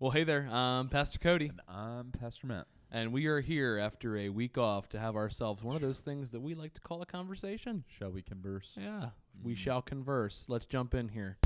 Well, hey there, I'm Pastor Cody, And I'm Pastor Matt. and we are here after a week off to have ourselves one of those things that we like to call a conversation. Shall we converse? Yeah, we Mm. shall converse. Let's jump in here.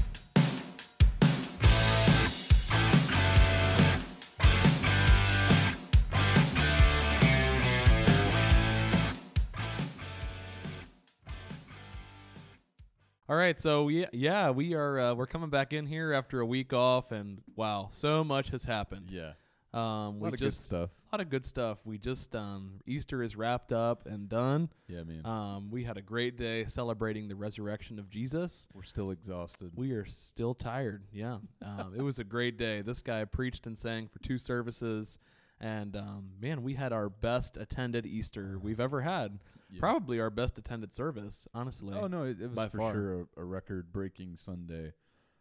All right, so yeah, yeah, we are uh, we're coming back in here after a week off, and wow, so much has happened. Yeah. Um, A we lot of just good stuff. a lot of good stuff. We just um, Easter is wrapped up and done. Yeah, man. Um, we had a great day celebrating the resurrection of Jesus. We're still exhausted. We are still tired. Yeah, um, it was a great day. This guy preached and sang for two services, and um, man, we had our best attended Easter we've ever had. Yeah. Probably our best attended service, honestly. Oh no, it, it was for far. sure a, a record-breaking Sunday,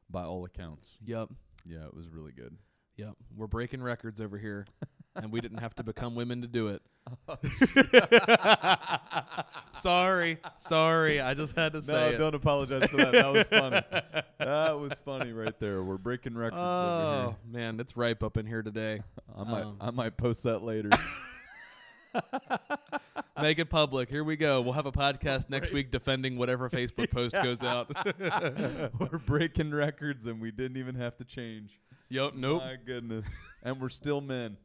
by all accounts. Yep, Yeah, it was really good. yep. We're breaking records over here, and we didn't have to become women to do it. sorry, sorry. I just had to say no, it. don't apologize for that. That was funny. that was funny right there. We're breaking records over Oh man, it's ripe up in here today. I might, um, I might post that later. Make it public. Here we go. We'll have a podcast next Right. week defending whatever Facebook post goes out. we're breaking records, and we didn't even have to change. yep. Nope. My goodness. and we're still men.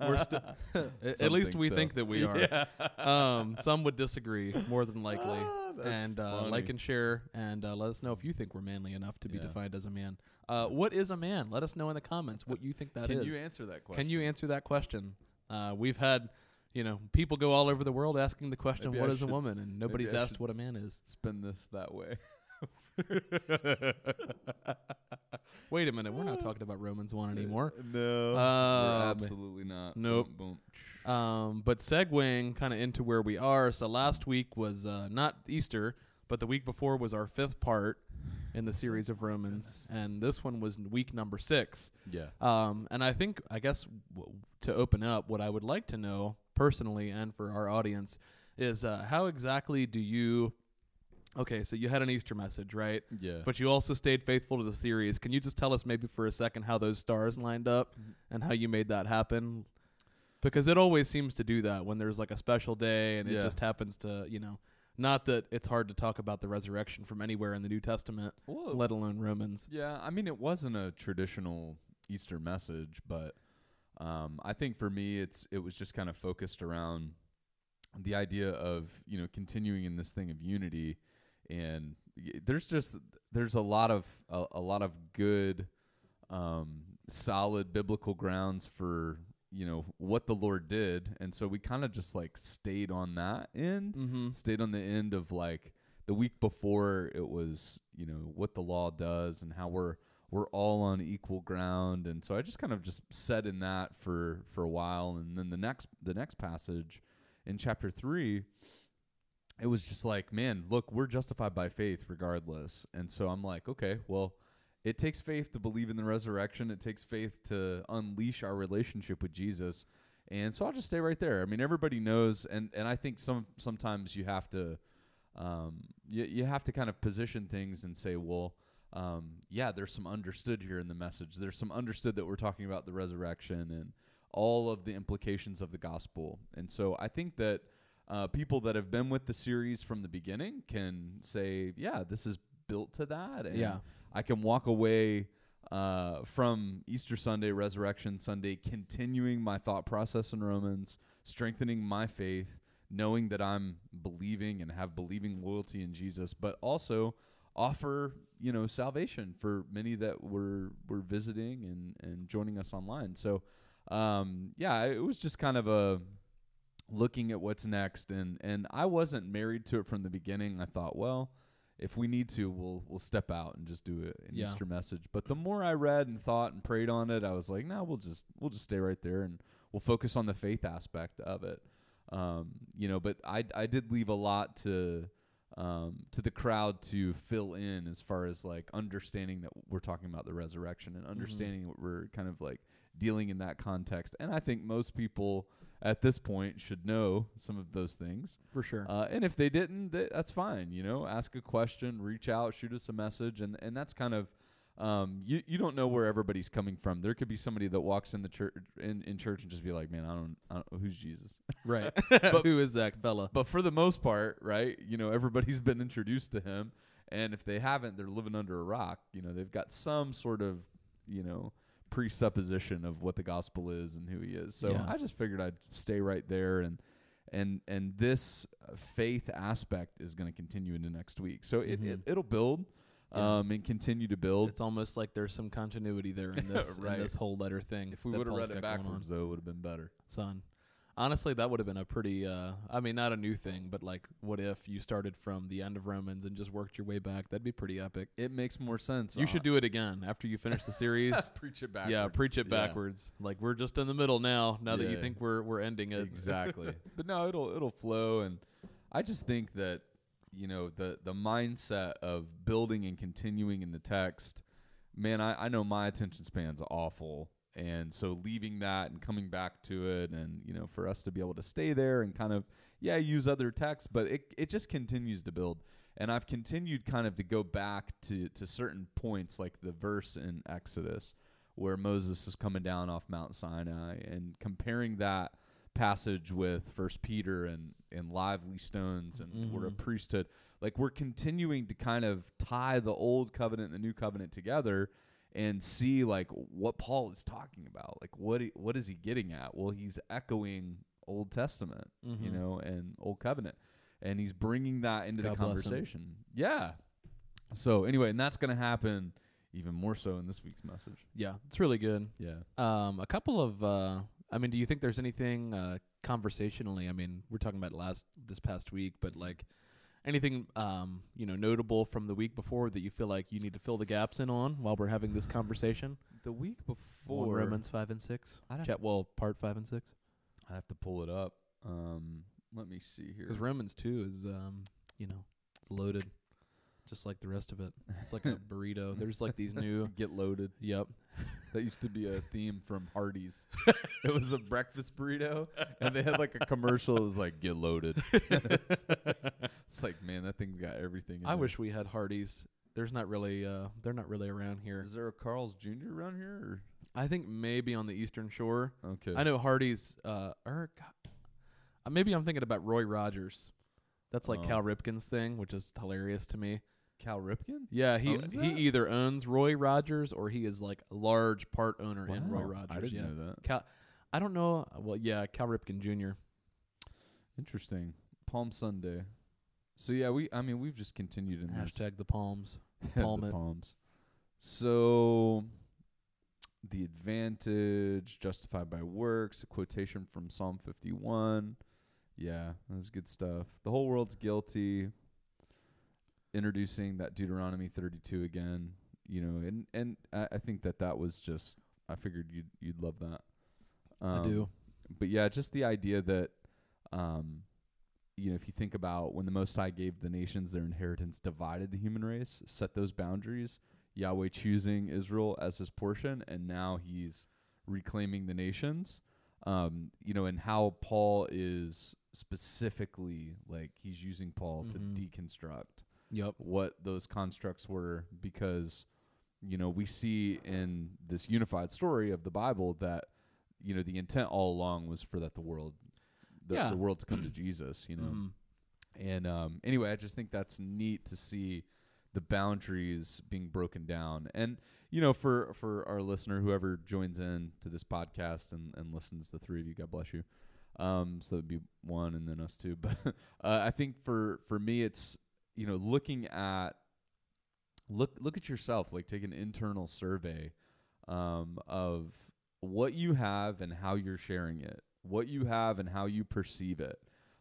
We're still. at least we so. think that we are. Yeah. Um, some would disagree, more than likely. Ah, and uh, like and share, and uh, let us know if you think we're manly enough to be Yeah. defined as a man. Uh, what is a man? Let us know in the comments what you think that is. Can you answer that question? Can you answer that question? Uh, we've had, you know, people go all over the world asking the question, Maybe "What I is a woman?" and nobody's asked what a man is. spin this that way? Wait a minute, we're not talking about Romans one anymore. No, Um, absolutely not. nope. Boom, boom. Um, but segueing kind of into where we are. So last week was uh, not Easter, but the week before was our fifth part in the series of Romans, and this one was week number six. Yeah. Um, and I think, I guess, w- to open up, what I would like to know personally and for our audience is uh, how exactly do you. Okay, so you had an Easter message, right? Yeah. But you also stayed faithful to the series. Can you just tell us maybe for a second how those stars lined up Mhm. and how you made that happen? Because it always seems to do that when there's like a special day and it just happens to, you know, not that it's hard to talk about the resurrection from anywhere in the New Testament, Whoa. let alone Romans. yeah. I mean, it wasn't a traditional Easter message, but um, I think for me, it's it was just kind of focused around the idea of you know continuing in this thing of unity, and y- there's just there's a lot of a, a lot of good, um, solid biblical grounds for you know what the Lord did, and so we kind of just like stayed on that end. Mm-hmm. stayed on the end of like the week before it was you know what the law does and how we're we're all on equal ground. And so i just kind of just said in that for for a while. And then the next the next passage in chapter 3 it was just like man look we're justified by faith regardless. And so i'm like okay well it takes faith to believe in the resurrection. It takes faith to unleash our relationship with jesus. And so I'll just stay right there. I mean, everybody knows, and, and I think some sometimes you have to, um, you you have to kind of position things and say, well, um, yeah, there's some understood here in the message. There's some understood that we're talking about the resurrection and all of the implications of the gospel. And so I think that uh, people that have been with the series from the beginning can say, yeah, this is built to that. And Yeah. I can walk away uh, from Easter Sunday, Resurrection Sunday, continuing my thought process in Romans, strengthening my faith, knowing that I'm believing and have believing loyalty in Jesus, but also offer you know salvation for many that were were visiting and and joining us online. So um, yeah, it was just kind of a looking at what's next, and and I wasn't married to it from the beginning. I thought, well if we need to, we'll we'll step out and just do a, an Yeah. Easter message. But the more I read and thought and prayed on it, I was like, no, we'll just we'll just stay right there and we'll focus on the faith aspect of it. Um, you know, but I I did leave a lot to um, to the crowd to fill in as far as like understanding that we're talking about the resurrection and understanding what we're kind of like dealing in that context. And I think most people at this point should know some of those things. For sure. Uh, and if they didn't, th- that's fine. You know, ask a question, reach out, shoot us a message, and and that's kind of um, you you don't know where everybody's coming from. There could be somebody that walks in the church in, in church and just be like, "Man, I don't, I don't who's Jesus." Right. but, Who is that fella? But for the most part, right? You know, everybody's been introduced to him, and if they haven't, they're living under a rock. You know, they've got some sort of, you know, presupposition of what the gospel is and who he is. So Yeah. I just figured I'd stay right there and and and this uh, faith aspect is going to continue into next week. So it, it it'll build Yeah. um and continue to build. It's almost like there's some continuity there in this Right. in this whole letter thing. if we would have read it got going on. backwards though, it would have been better. son. Honestly, that would have been a pretty uh I mean not a new thing, but like what if you started from the end of Romans and just worked your way back? That'd be pretty epic. It makes more sense. You should do it again after you finish the series. preach it backwards. yeah, preach it Yeah. backwards. Like we're just in the middle now, now that you think we're we're ending it. exactly. but no, it'll it'll flow, and I just think that you know the the mindset of building and continuing in the text. Man, I, I know my attention span's awful, and so leaving that and coming back to it, and you know, for us to be able to stay there and kind of yeah use other texts, but it it just continues to build. And I've continued kind of to go back to to certain points, like the verse in Exodus where Moses is coming down off Mount Sinai, and comparing that passage with First Peter and and lively stones and we're a Mhm. priesthood. Like we're continuing to kind of tie the old covenant and the new covenant together and see like what Paul is talking about. Like what he, what is he getting at? Well, he's echoing Old Testament, you Mhm. know, and Old Covenant, and he's bringing that into God the conversation. Yeah. So anyway, and that's going to happen even more so in this week's message. Yeah, it's really good. Yeah. Um, a couple of, uh, I mean, do you think there's anything uh, conversationally? I mean, we're talking about last this past week, but like anything, um, you know, notable from the week before that you feel like you need to fill the gaps in on while we're having this conversation? The week on before Romans five and six, I'd Chat, well, part five and six, I have to pull it up. Um, let me see here. because Romans two is, um, you know, it's loaded, just like the rest of it. It's like a burrito. There's like these new. Get loaded. Yep. That used to be a theme from Hardee's. it was a breakfast burrito, and they had like a commercial. It was like "Get loaded." it's like, man, that thing's got everything. In I there. wish we had Hardee's. There's not really, uh, they're not really around here. Is there a Carl's Jr. around here? I think maybe on the Eastern Shore. Okay. I know Hardee's. Uh, or God, uh, maybe I'm thinking about Roy Rogers. That's like Oh. Cal Ripken's thing, which is hilarious to me. Cal Ripken. Yeah, he Owns he that? either owns Roy Rogers or he is like a large part owner in Roy Wow, Rogers. I didn't yeah. know that. Cal, I don't know. Well, yeah, Cal Ripken Jr. Interesting. Palm Sunday. So yeah, we. I mean, we've just continued in this. Hashtag the Palms. the Palm it. palms. So the advantage justified by works, a quotation from Psalm 51. Yeah, that's good stuff. The whole world's guilty. Introducing that Deuteronomy 32 again, you know, and and I, I think that that was just. I figured you'd you'd love that. I do. But yeah, just the idea that, um, you know, if you think about when the Most High gave the nations their inheritance, divided the human race, set those boundaries, Yahweh choosing Israel as his portion, and now he's reclaiming the nations. Um, you know, and how Paul is specifically like he's using Paul Mhm. to deconstruct Yep. what those constructs were because you know we see in this unified story of the bible that you know the intent all along was for that the world the, Yeah. the world to come to jesus you know Mhm. and um anyway i just think that's neat to see the boundaries being broken down and you know for for our listener whoever joins in to this podcast and and listens the three of you god bless you um so it'd be one and then us two but uh, i think for for me it's you know looking at look look at yourself like take an internal survey um of what you have and how you're sharing it what you have and how you perceive it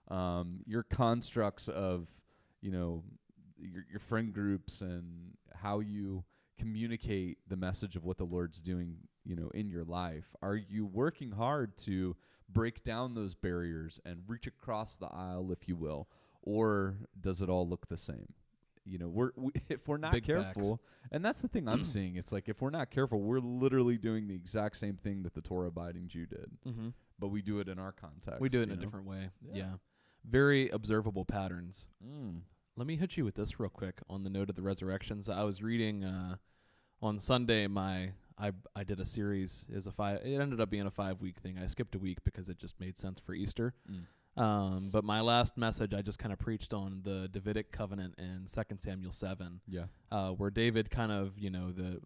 um your constructs of you know your your friend groups and how you communicate the message of what the Lord's doing, you know, in your life. Are you working hard to break down those barriers and reach across the aisle, if you will, or does it all look the same? You know, we're we, if we're not Big facts. careful, and that's the thing I'm seeing. It's like if we're not careful, we're literally doing the exact same thing that the Torah abiding Jew did, Mm-hmm. but we do it in our context. We do it in you a different way. Yeah. Yeah. Very observable patterns. Mm. Let me hit you with this real quick on the note of the resurrections. I was reading uh, on Sunday my I I did a series is a five. It ended up being a five week thing. I skipped a week because it just made sense for Easter. Mm. Um, but my last message, I just kind of preached on the Davidic covenant in Second Samuel seven, Yeah. uh, where David kind of, you know, the,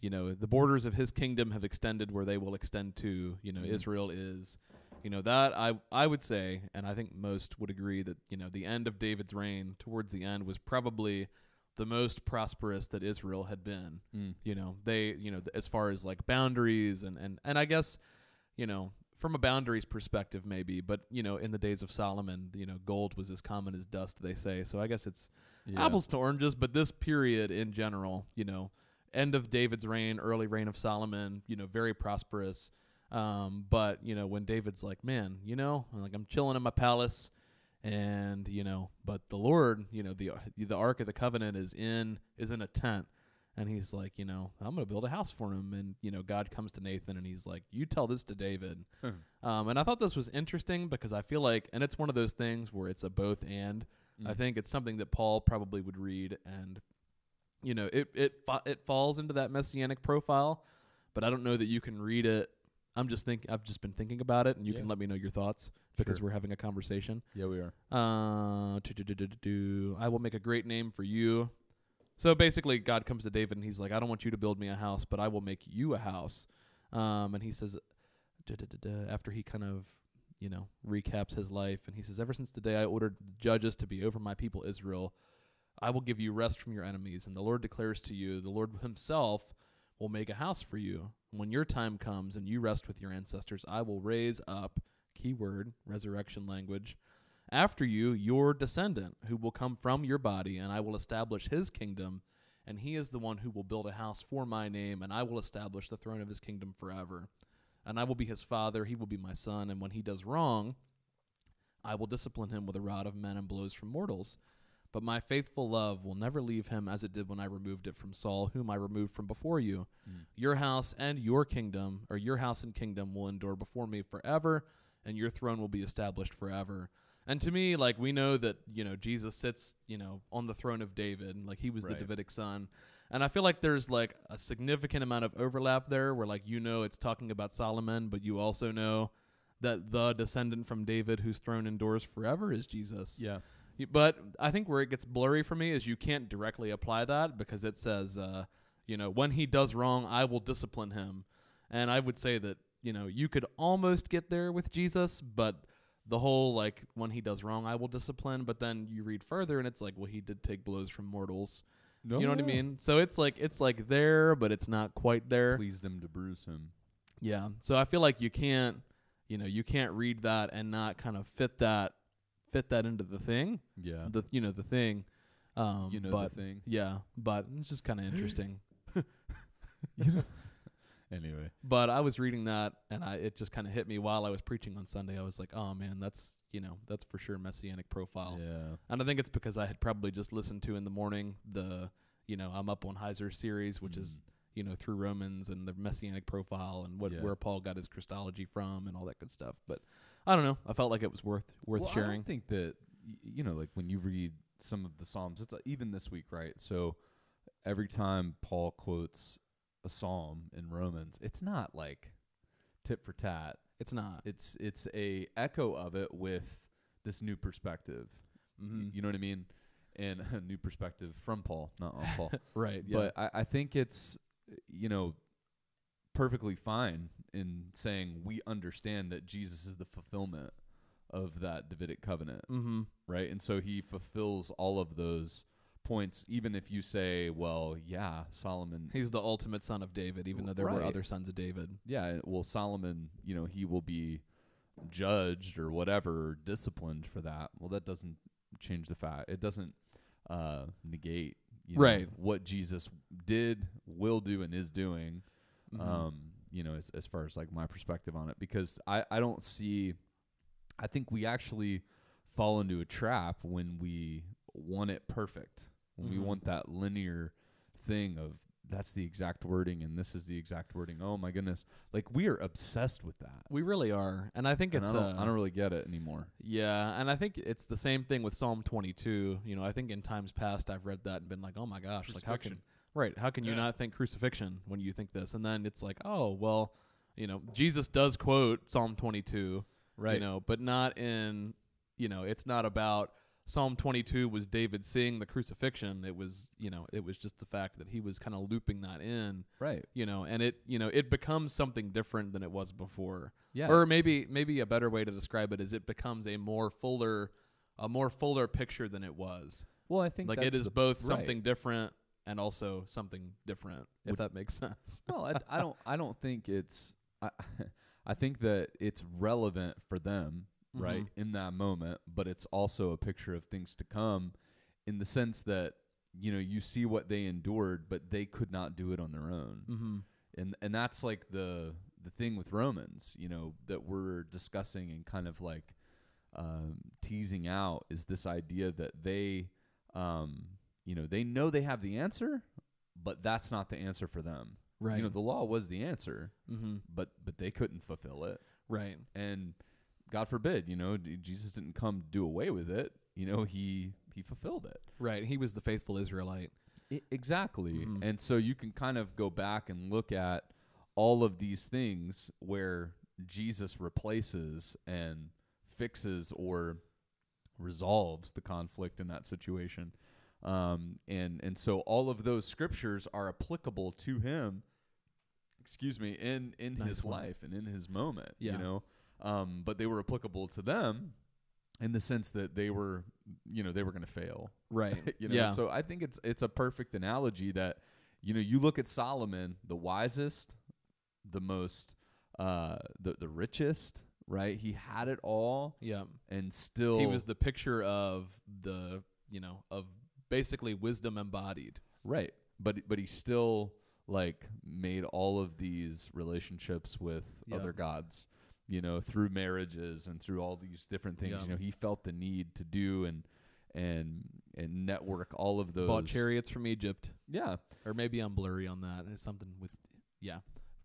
you know, the borders of his kingdom have extended where they will extend to, you know, Mhm. Israel is, you know, that I I would say, and I think most would agree that you know the end of David's reign towards the end was probably the most prosperous that Israel had been Mm. you know they you know th- as far as like boundaries and and and i guess you know from a boundaries perspective maybe but you know in the days of solomon you know gold was as common as dust they say. So i guess it's Yeah. apples to oranges but this period in general you know end of david's reign early reign of solomon you know very prosperous. Um but you know when david's like man you know like i'm chilling in my palace and you know but the lord you know the the ark of the covenant is in is in a tent and he's like you know i'm gonna build a house for him and you know god comes to nathan and he's like you tell this to david um, and i thought this was interesting because i feel like and it's one of those things where it's a both and i Mm. think it's something that paul probably would read and you know it it fa- it falls into that messianic profile but i don't know that you can read it i'm just think i've just been thinking about it and you Yeah. can let me know your thoughts because Sure. we're having a conversation Yeah, we are. uh. I will make a great name for you. So basically, God comes to David and he's like, I don't want you to build me a house, but I will make you a house. Um, and he says, after he kind of, you know, recaps his life, and he says, Ever since the day I ordered judges to be over my people Israel, I will give you rest from your enemies. And the Lord declares to you, the Lord himself will make a house for you. When your time comes and you rest with your ancestors, I will raise up, keyword, resurrection language, after you your descendant who will come from your body and I will establish his kingdom and he is the one who will build a house for my name and I will establish the throne of his kingdom forever. And I will be his father he will be my son and when he does wrong I will discipline him with a rod of men and blows from mortals. But my faithful love will never leave him as it did when I removed it from Saul whom I removed from before you. Mm. your house and your kingdom or your house and kingdom will endure before me forever and your throne will be established forever and to me, like we know that you know Jesus sits, you know, on the throne of David, like he was Right. the Davidic son, and I feel like there's like a significant amount of overlap there, where like you know it's talking about Solomon, but you also know that the descendant from David whose throne endures forever is Jesus. Yeah. But I think where it gets blurry for me is you can't directly apply that because it says, uh, you know, when he does wrong, I will discipline him, and I would say that you know you could almost get there with Jesus, but the whole like when he does wrong, I will discipline. But then you read further, and it's like, well, he did take blows from mortals. No. You know what I mean? So it's like it's like there, but it's not quite there. Pleased him to bruise him. Yeah. So I feel like you can't, you know, you can't read that and not kind of fit that fit that into the thing. Yeah. The you know the thing. Um, you know but the thing. yeah, but it's just kind of interesting. Anyway. But I was reading that and I it just kind of hit me while I was preaching on Sunday. I was like, oh man, that's you know that's for sure messianic profile. Yeah. And I think it's because I had probably just listened to in the morning the you know I'm up on Heiser series, which is Mm. you know through Romans and the messianic profile and what Yeah. where Paul got his Christology from and all that good stuff. But I don't know. I felt like it was worth worth well, I sharing. don't think that y- you know, like when you read some of the Psalms, it's uh, even this week, right? So every time Paul quotes a psalm in Romans, it's not like tit for tat. It's not. It's it's a echo of it with this new perspective. Mhm. You know what I mean? And a new perspective from Paul, not on Paul. right. Yeah. But I, I think it's you know perfectly fine in saying we understand that Jesus is the fulfillment of that Davidic covenant, mm-hmm. right? And so he fulfills all of those points, even if you say, well, yeah, Solomon, He's the ultimate son of David, even though there were other sons of David. yeah, well, Solomon, you know, he will be judged or whatever, disciplined for that. Well, that doesn't change the fact. It doesn't uh, negate, you know, Right. what Jesus did, will do, and is doing. Mhm. um, you know, as as far as like my perspective on it, because I I don't see, I think we actually fall into a trap when we want it perfect, when we Mhm. want that linear thing of that's the exact wording and this is the exact wording. Oh my goodness, like we are obsessed with that. we really are, and I think And it's I don't, uh, I don't really get it anymore. Yeah, and I think it's the same thing with Psalm 22. You know, I think in times past I've read that and been like, "Oh my gosh, like how can Right. How can you not think crucifixion when you think this? And then it's like, oh, well, you know, Jesus does quote Psalm 22, Right. you know, but not in, you know, it's not about Psalm 22 was David seeing the crucifixion. It was, you know, it was just the fact that he was kind of looping that in, right. you know, and it, you know, it becomes something different than it was before. Yeah. Or maybe maybe a better way to describe it is it becomes a more fuller a more fuller picture than it was. well, I think Like it is both right. something different and also something different, if Would- that makes sense. well, I, I don't. I don't think it's. I, I think that it's relevant for them, right, Mhm. in that moment. But it's also a picture of things to come, in the sense that you know you see what they endured, but they could not do it on their own, Mm-hmm. and and that's like the the thing with Romans, you know, that we're discussing and kind of like um, teasing out is this idea that they, um, you know, they know they have the answer, but that's not the answer for them. Right. You know, the law was the answer, mm-hmm. but but they couldn't fulfill it, Right. and God forbid, you know, Jesus didn't come to do away with it. You know, he he fulfilled it. Right. He was the faithful Israelite. I- exactly. Mhm. And so you can kind of go back and look at all of these things where Jesus replaces and fixes or resolves the conflict in that situation. Um, and and so all of those scriptures are applicable to him. Excuse me, in in Nice his one. life and in his moment. Yeah. You know, um, but they were applicable to them in the sense that they were, you know, they were going to fail. Right. you know yeah. so i think it's it's a perfect analogy that you know you look at solomon the wisest the most uh the the richest right he had it all yeah. and still He was the picture of the, you know, of basically wisdom embodied. right but but he still like made all of these relationships with Yeah. other gods you know through marriages and through all these different things Yeah. you know he felt the need to do and and and network all of those Bought chariots from Egypt. yeah Or maybe I'm blurry on that. It's something with, yeah,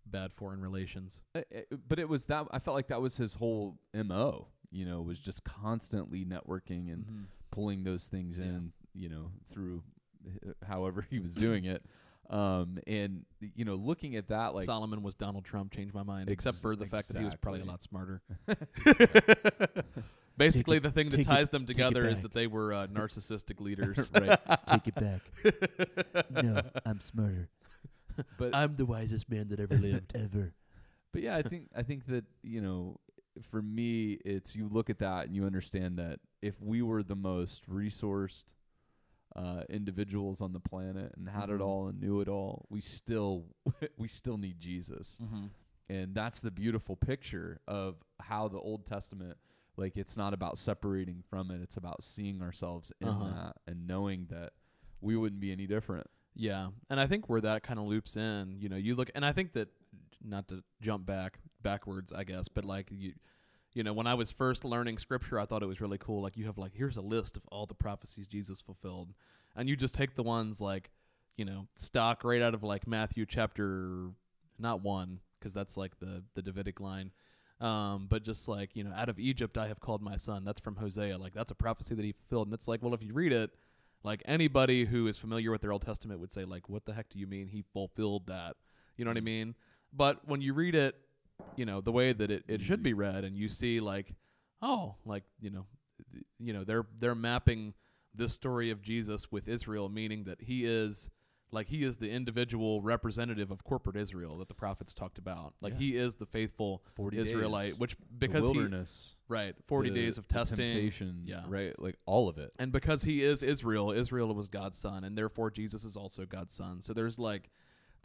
bad foreign relations. But it was that I felt like that was his whole mo. You know, was just constantly networking and Mhm. pulling those things Yeah. in. You know, through h- however he was doing it. Um, and you know, looking at that, like Solomon was Donald Trump. Changed my mind, except for the fact that he was probably a lot smarter. Basically, it- the thing that take it- ties them together is that they were uh, narcissistic leaders. right, Take it back. No, I'm smarter. but I'm the wisest man that ever lived. ever. but yeah, I think I think that you know, for me, it's you look at that and you understand that if we were the most resourced uh, individuals on the planet and had Mhm. it all and knew it all, we still we still need Jesus. mm-hmm. and that's the beautiful picture of how the old testament like it's not about separating from it it's about seeing ourselves in Uh-huh. that and knowing that we wouldn't be any different Yeah, and I think where that kind of loops in, you know, you look, and I think that not to jump back backwards, I guess, but like you, you know, when I was first learning scripture, I thought it was really cool. Like you have like here's a list of all the prophecies Jesus fulfilled, and you just take the ones like, you know, stock right out of like Matthew chapter, not one because that's like the the Davidic line. Um, but just like you know, out of Egypt I have called my son. That's from Hosea. Like that's a prophecy that he fulfilled, and it's like, well, if you read it, like anybody who is familiar with their Old Testament would say, like, what the heck do you mean he fulfilled that? You know what I mean? But when you read it, you know, the way that it, it should be read and you see like, oh, like, you know, th- you know, they're they're mapping this story of Jesus with Israel, meaning that he is like he is the individual representative of corporate Israel that the prophets talked about. Like Yeah. he is the faithful 40 Israelite, days, which the because he wilderness right, 40 the- days of testing, temptation yeah. right like all of it and because he is Israel, Israel was God's son, and therefore Jesus is also God's son. So there's like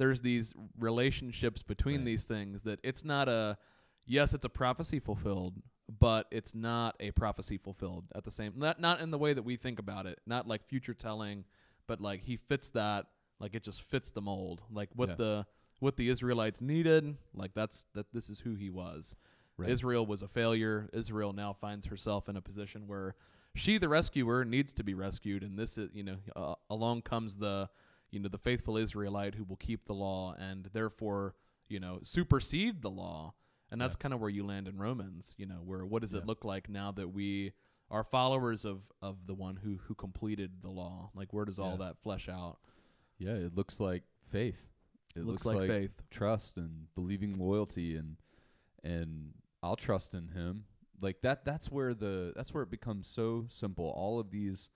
there's these relationships between Right. these things that it's not a yes, it's a prophecy fulfilled, but it's not a prophecy fulfilled at the same not not in the way that we think about it, not like future telling, but like he fits that like it just fits the mold. Like what Yeah. the what the Israelites needed, like that's that this is who he was. right Israel was a failure. Israel now finds herself in a position where she, the rescuer, needs to be rescued, and this is, you know, uh, along comes the, you know, the faithful Israelite who will keep the law and therefore, you know, supersede the law, and that's Yeah. kind of where you land in Romans. You know, where what does Yeah. it look like now that we are followers of of the one who who completed the law? Like, where does all that flesh out? Yeah, it looks like faith. It looks, looks, like, faith. trust and believing loyalty and and I'll trust in him. Like that that's where the that's where it becomes so simple. All of these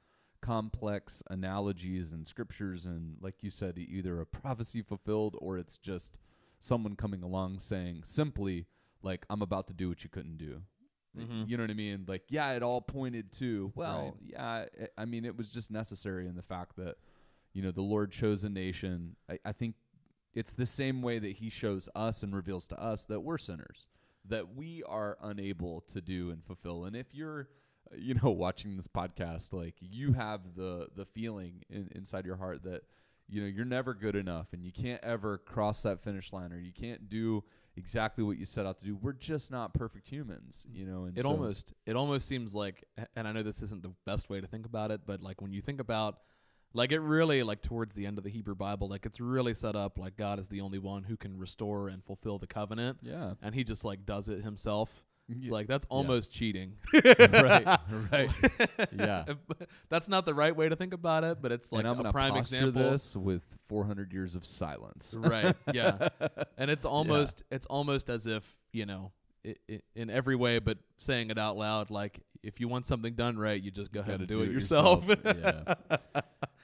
complex analogies and scriptures and like you said either a prophecy fulfilled or it's just someone coming along saying simply like I'm about to do what you couldn't do. Mhm. You know what I mean? Like yeah, it all pointed to well, Right. yeah, I- I mean it was just necessary in the fact that you know the Lord chose a nation. I, I think it's the same way that he shows us and reveals to us that we're sinners that we are unable to do and fulfill and if you're you know watching this podcast like you have the the feeling in, inside your heart that you know you're never good enough and you can't ever cross that finish line or you can't do exactly what you set out to do we're just not perfect humans you know and It so- almost it almost seems like and I know this isn't the best way to think about it, but like when you think about like it really like towards the end of the Hebrew Bible, like it's really set up like God is the only one who can restore and fulfill the covenant. yeah And he just like does it himself. It's like that's almost cheating. right right. Yeah. That's not the right way to think about it, but it's like and I'm a gonna prime posture example. this with 400 years of silence. Right yeah. And it's almost it's almost as if you know i i in every way but saying it out loud like if you want something done right you just go ahead and do, do it it yourself, yourself.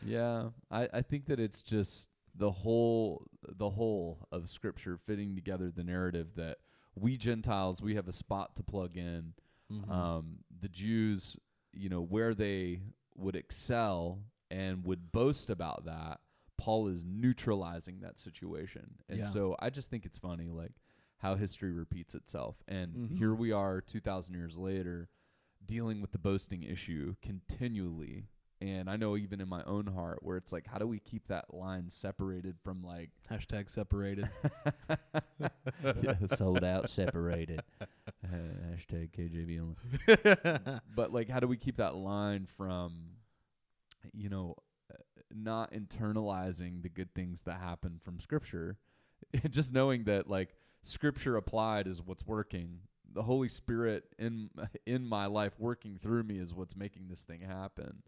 yeah. I, I think that it's just the whole the whole of scripture fitting together the narrative that we gentiles we have a spot to plug in Mhm. um, the jews you know where they would excel and would boast about that paul is neutralizing that situation and Yeah. so i just think it's funny like how history repeats itself and Mhm. here we are 2000 years later dealing with the boasting issue continually and i know even in my own heart where it's like how do we keep that line separated from like hashtag separated. Yeah, Sold out, separated. hashtag kjv only. But like how do we keep that line from you know uh, not internalizing the good things that happen from scripture just knowing that like scripture applied is what's working. The holy spirit in in my life working through me is what's making this thing happen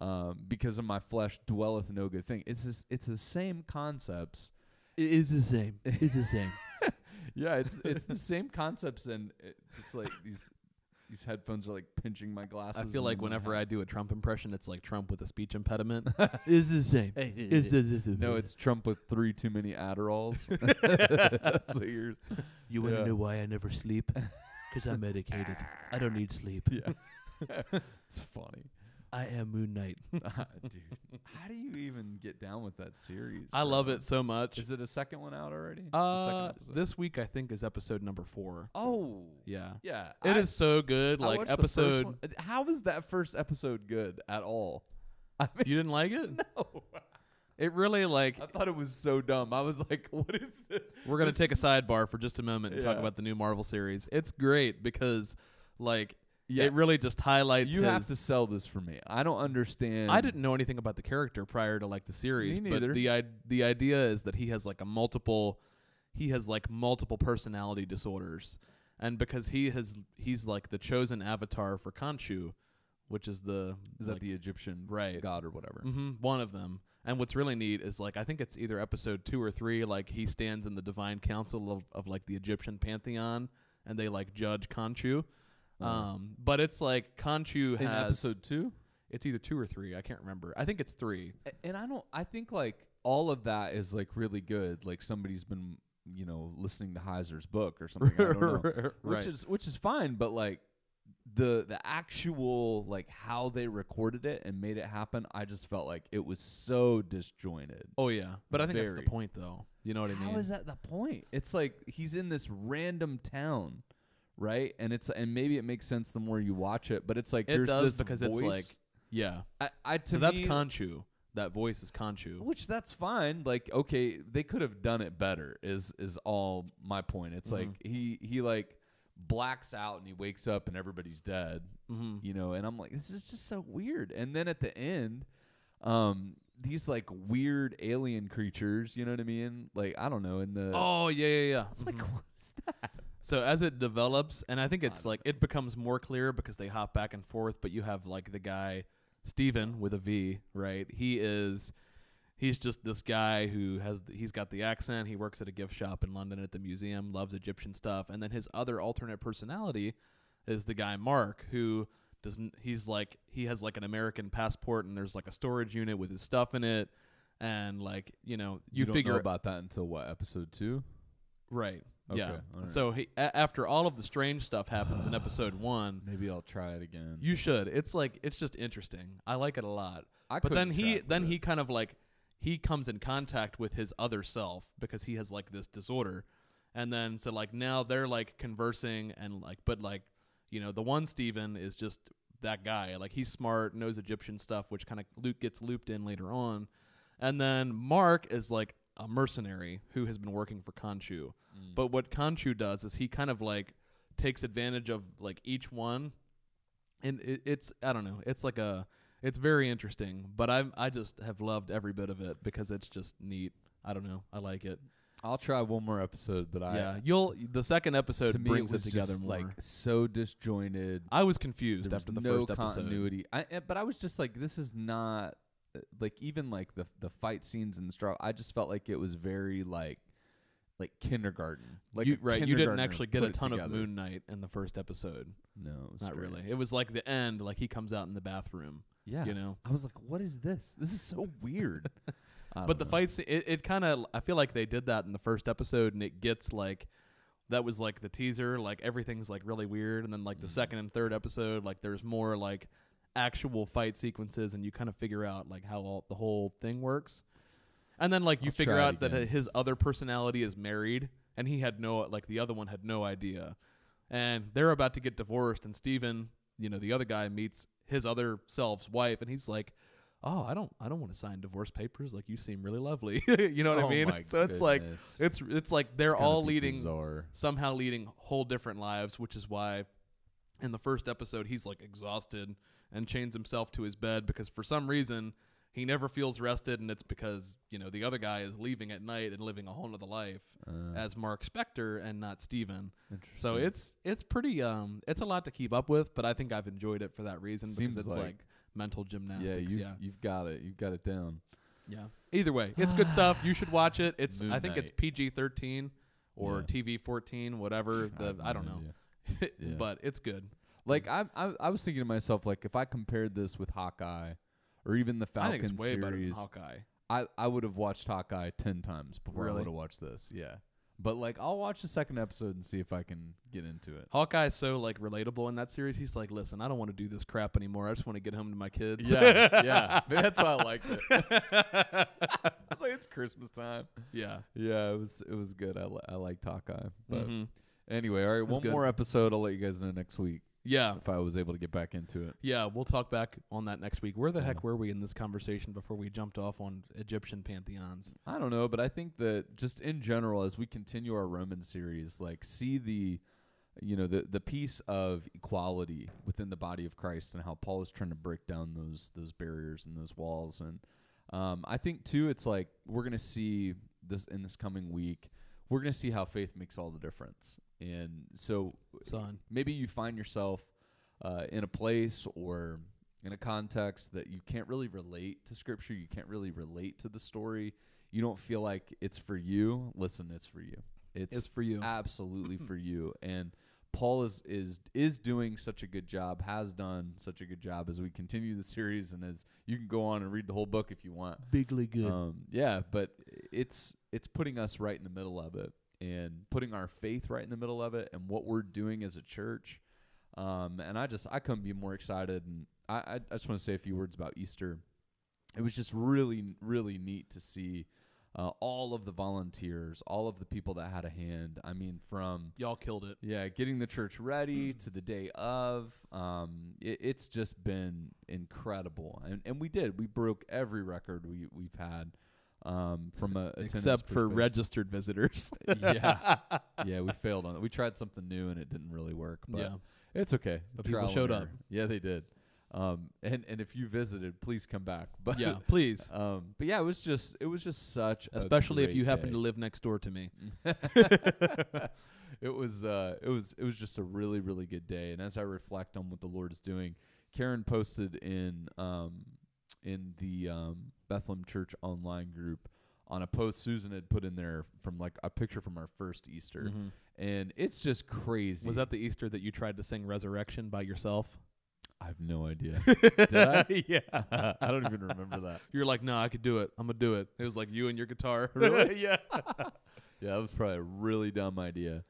um, because of my flesh dwelleth no good thing it's this, it's the same concepts It's the same. It's the same. yeah it's it's the same concepts and it's like these these headphones are like pinching my glasses i feel like whenever i do a trump impression it's like trump with a speech impediment It's the same. It's the, the, the No, it's Trump with three too many Adderalls. That's what you're. You want to yeah. know why I never sleep? Because I'm medicated. I don't need sleep. Yeah, it's funny, I am Moon Knight. dude. How do you even get down with that series? i love it so much Is it a second one out already? Uh this week i think is episode number four Oh, yeah yeah. It I- is so good I like watched the first episode. How was that first episode good at all? I mean, you didn't like it no. it really like I thought it was so dumb. I was like, "What is this?" We're gonna This take a sidebar for just a moment and talk about the new Marvel series. It's great because, like, Yeah, it really just highlights. you have to sell this for me. I don't understand. I didn't know anything about the character prior to like the series, Me but the I- the idea is that he has like a multiple, he has like multiple personality disorders, and because he has he's like the chosen avatar for Khonshu, which is the Is that the Egyptian right god or whatever? hmm one of them. And what's really neat is like I think it's either episode two or three. Like he stands in the divine council of, of like the Egyptian pantheon, and they like judge Khonshu. Oh. Um, but it's like Khonshu In has episode two, It's either two or three. I can't remember. I think it's three. A- and I don't. I think like all of that is like really good. Like somebody's been you know listening to Heiser's book or something. I don't know. Which is which is fine, but like the the actual like how they recorded it and made it happen, I just felt like it was so disjointed. oh yeah, but I think that's the point, though. You know what I mean? How is that the point? It's like he's in this random town, right? And it's and maybe it makes sense the more you watch it, but it's like It there's does this because voice. it's like yeah. I, I to So that's me, Khonshu. That voice is Khonshu. which that's fine. Like okay, they could have done it better. Is is all my point. It's like Mhm. he he like blacks out and he wakes up and everybody's dead. Mm-hmm. you know and i'm like this is just so weird and then at the end um these like weird alien creatures you know what i mean like i don't know in the Oh yeah, yeah, yeah. like Mhm. That So as it develops, and I think it's like it becomes more clear because they hop back and forth. But you have like the guy Steven with a V, right? He is he's just this guy who has he's got the accent. He works at a gift shop in London at the museum, loves Egyptian stuff, and then his other alternate personality is the guy Marc who doesn't. He's like he has like an American passport, and there's like a storage unit with his stuff in it, and like you know you, don't figure know about that until what episode two? Right. Okay, yeah. all right. So he, a- after all of the strange stuff happens in episode one, Maybe I'll try it again. you should. It's like it's just interesting. I like it a lot. I but then couldn't he track with then it. he kind of like he comes in contact with his other self because he has like this disorder and then so like now they're like conversing and like but like you know the one Steven is just that guy like he's smart knows Egyptian stuff which kind of Luke gets looped in later on and then Marc is like a mercenary who has been working for Khonshu Mm. but what Khonshu does is he kind of like takes advantage of like each one, and it, it's I don't know, it's like a it's very interesting. But I I just have loved every bit of it because it's just neat. I don't know, I like it. I'll try one more episode, but I yeah, you'll the second episode to me brings it was it together more. like so disjointed. I was confused There was after the no first episode. continuity. I, eh, but I was just like, this is not like even like the the fight scenes and the struggle. I just felt like it was very like like kindergarten. Like you, right, you didn't actually get a ton of. Moon Knight in the first episode. No, Not really. It was like the end, like he comes out in the bathroom. yeah. You know. I was like, what is this? This is so weird. But the know. fight scene, it, it kind of i feel like they did that in the first episode and it gets like that was like the teaser like everything's like really weird and then like the Mhm. second and third episode like there's more like actual fight sequences and you kind of figure out like how all, the whole thing works. And then like you I'll figure out that his other personality is married and he had no like the other one had no idea. And they're about to get divorced and Steven you know the other guy meets his other self's wife and he's like oh i don't i don't want to sign divorce papers. Like you seem really lovely. You know what Oh i mean so it's like it's it's like they're It's all leading bizarre. somehow leading whole different lives which is why in the first episode he's like exhausted and chains himself to his bed because for some reason he never feels rested and it's because you know the other guy is leaving at night and living a whole nother life Uh, as Marc Spector and not steven so it's it's pretty um it's a lot to keep up with but i think i've enjoyed it for that reason Seems because it's like- like, mental gymnastics yeah, you've, yeah you've got it. You've got it down. yeah. Either way, it's good stuff. You should watch it. It's Moon I think it's PG thirteen or Yeah. TV fourteen, whatever. The have I don't know. Yeah. but it's good. Like I, I, I was thinking to myself, like if I compared this with Hawkeye, or even the I Falcon think it's way better than series, Hawkeye. I, I would have watched Hawkeye ten times before I Really? would have watched this. Yeah, but like I'll watch the second episode and see if I can get into it. Hawkeye's so like relatable in that series. He's like, listen, I don't want to do this crap anymore. I just want to get home to my kids. Yeah, yeah. Maybe that's why I liked it. it's like it's Christmas time. yeah. Yeah, it was it was good. I, li- I liked Hawkeye. But Mhm. anyway, all right, one good. more episode. I'll let you guys know next week Yeah. if I was able to get back into it. Yeah, we'll talk back on that next week. Where the Yeah. heck were we in this conversation before we jumped off on Egyptian pantheons? I don't know, but I think that just in general, as we continue our Roman series, like see the, you know, the the piece of equality within the body of Christ and how Paul is trying to break down those those barriers and those walls, and um, I think too, it's like we're gonna see this in this coming week. We're gonna see how faith makes all the difference, and so Son. maybe you find yourself uh, in a place or in a context that you can't really relate to scripture you can't really relate to the story you don't feel like it's for you listen it's for you it's, It's for you. absolutely for you and paul is is is doing such a good job has done such a good job as we continue the series and as you can go on and read the whole book if you want Bigly good. um, yeah, but it's it's putting us right in the middle of it and putting our faith right in the middle of it and what we're doing as a church. Um, and I just I couldn't be more excited. And I I, I just want to say a few words about Easter. It was just really really neat to see uh, all of the volunteers, all of the people that had a hand. I mean, from Y'all killed it. yeah, getting the church ready to the day of. Um, it, it's just been incredible, and and we did. We broke every record we we've had. Um, from a Except for registered visitors. Yeah. yeah, we failed on it. We tried something new and it didn't really work, but yeah. it's okay. But people showed up. Yeah, they did. Um, and and if you visited, please come back. But Yeah, please. um, but yeah, it was just it was just such, a Especially if you happen day. to live next door to me. it was uh it was it was just a really really good day and as i reflect on what the lord is doing karen posted in um in the um, Bethlehem Church online group on a post Susan had put in there from like a picture from our first Easter, Mhm. and it's just crazy. Was that the Easter that you tried to sing Resurrection by yourself? I have no idea. Did I? yeah. I don't even remember that. You're like, no, I could do it. I'm gonna do it. It was like you and your guitar. Really? yeah. Yeah, that was probably a really dumb idea.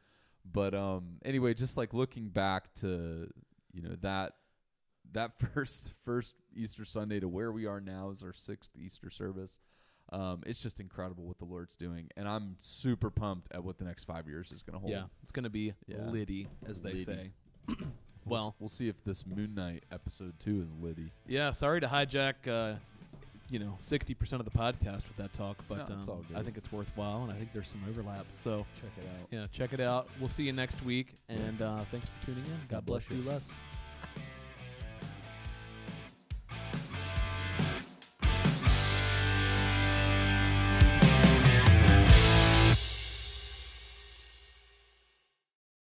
But um anyway, just like looking back to, you know, that that first first Easter Sunday to where we are now is our sixth Easter service. Um, it's just incredible what the Lord's doing, and I'm super pumped at what the next five years is going to hold. Yeah. It's gonna be Yeah. Liddy, as they Liddy. say. We'll, well, we'll see if this Moon Knight episode two is Liddy. yeah. Sorry to hijack, uh, you know, sixty percent of the podcast with that talk, but No, um, I think it's worthwhile, and I think there's some overlap. So Check it out. yeah, check it out. We'll see you next week, and uh, thanks for tuning in. God, God bless bless you, you. Les.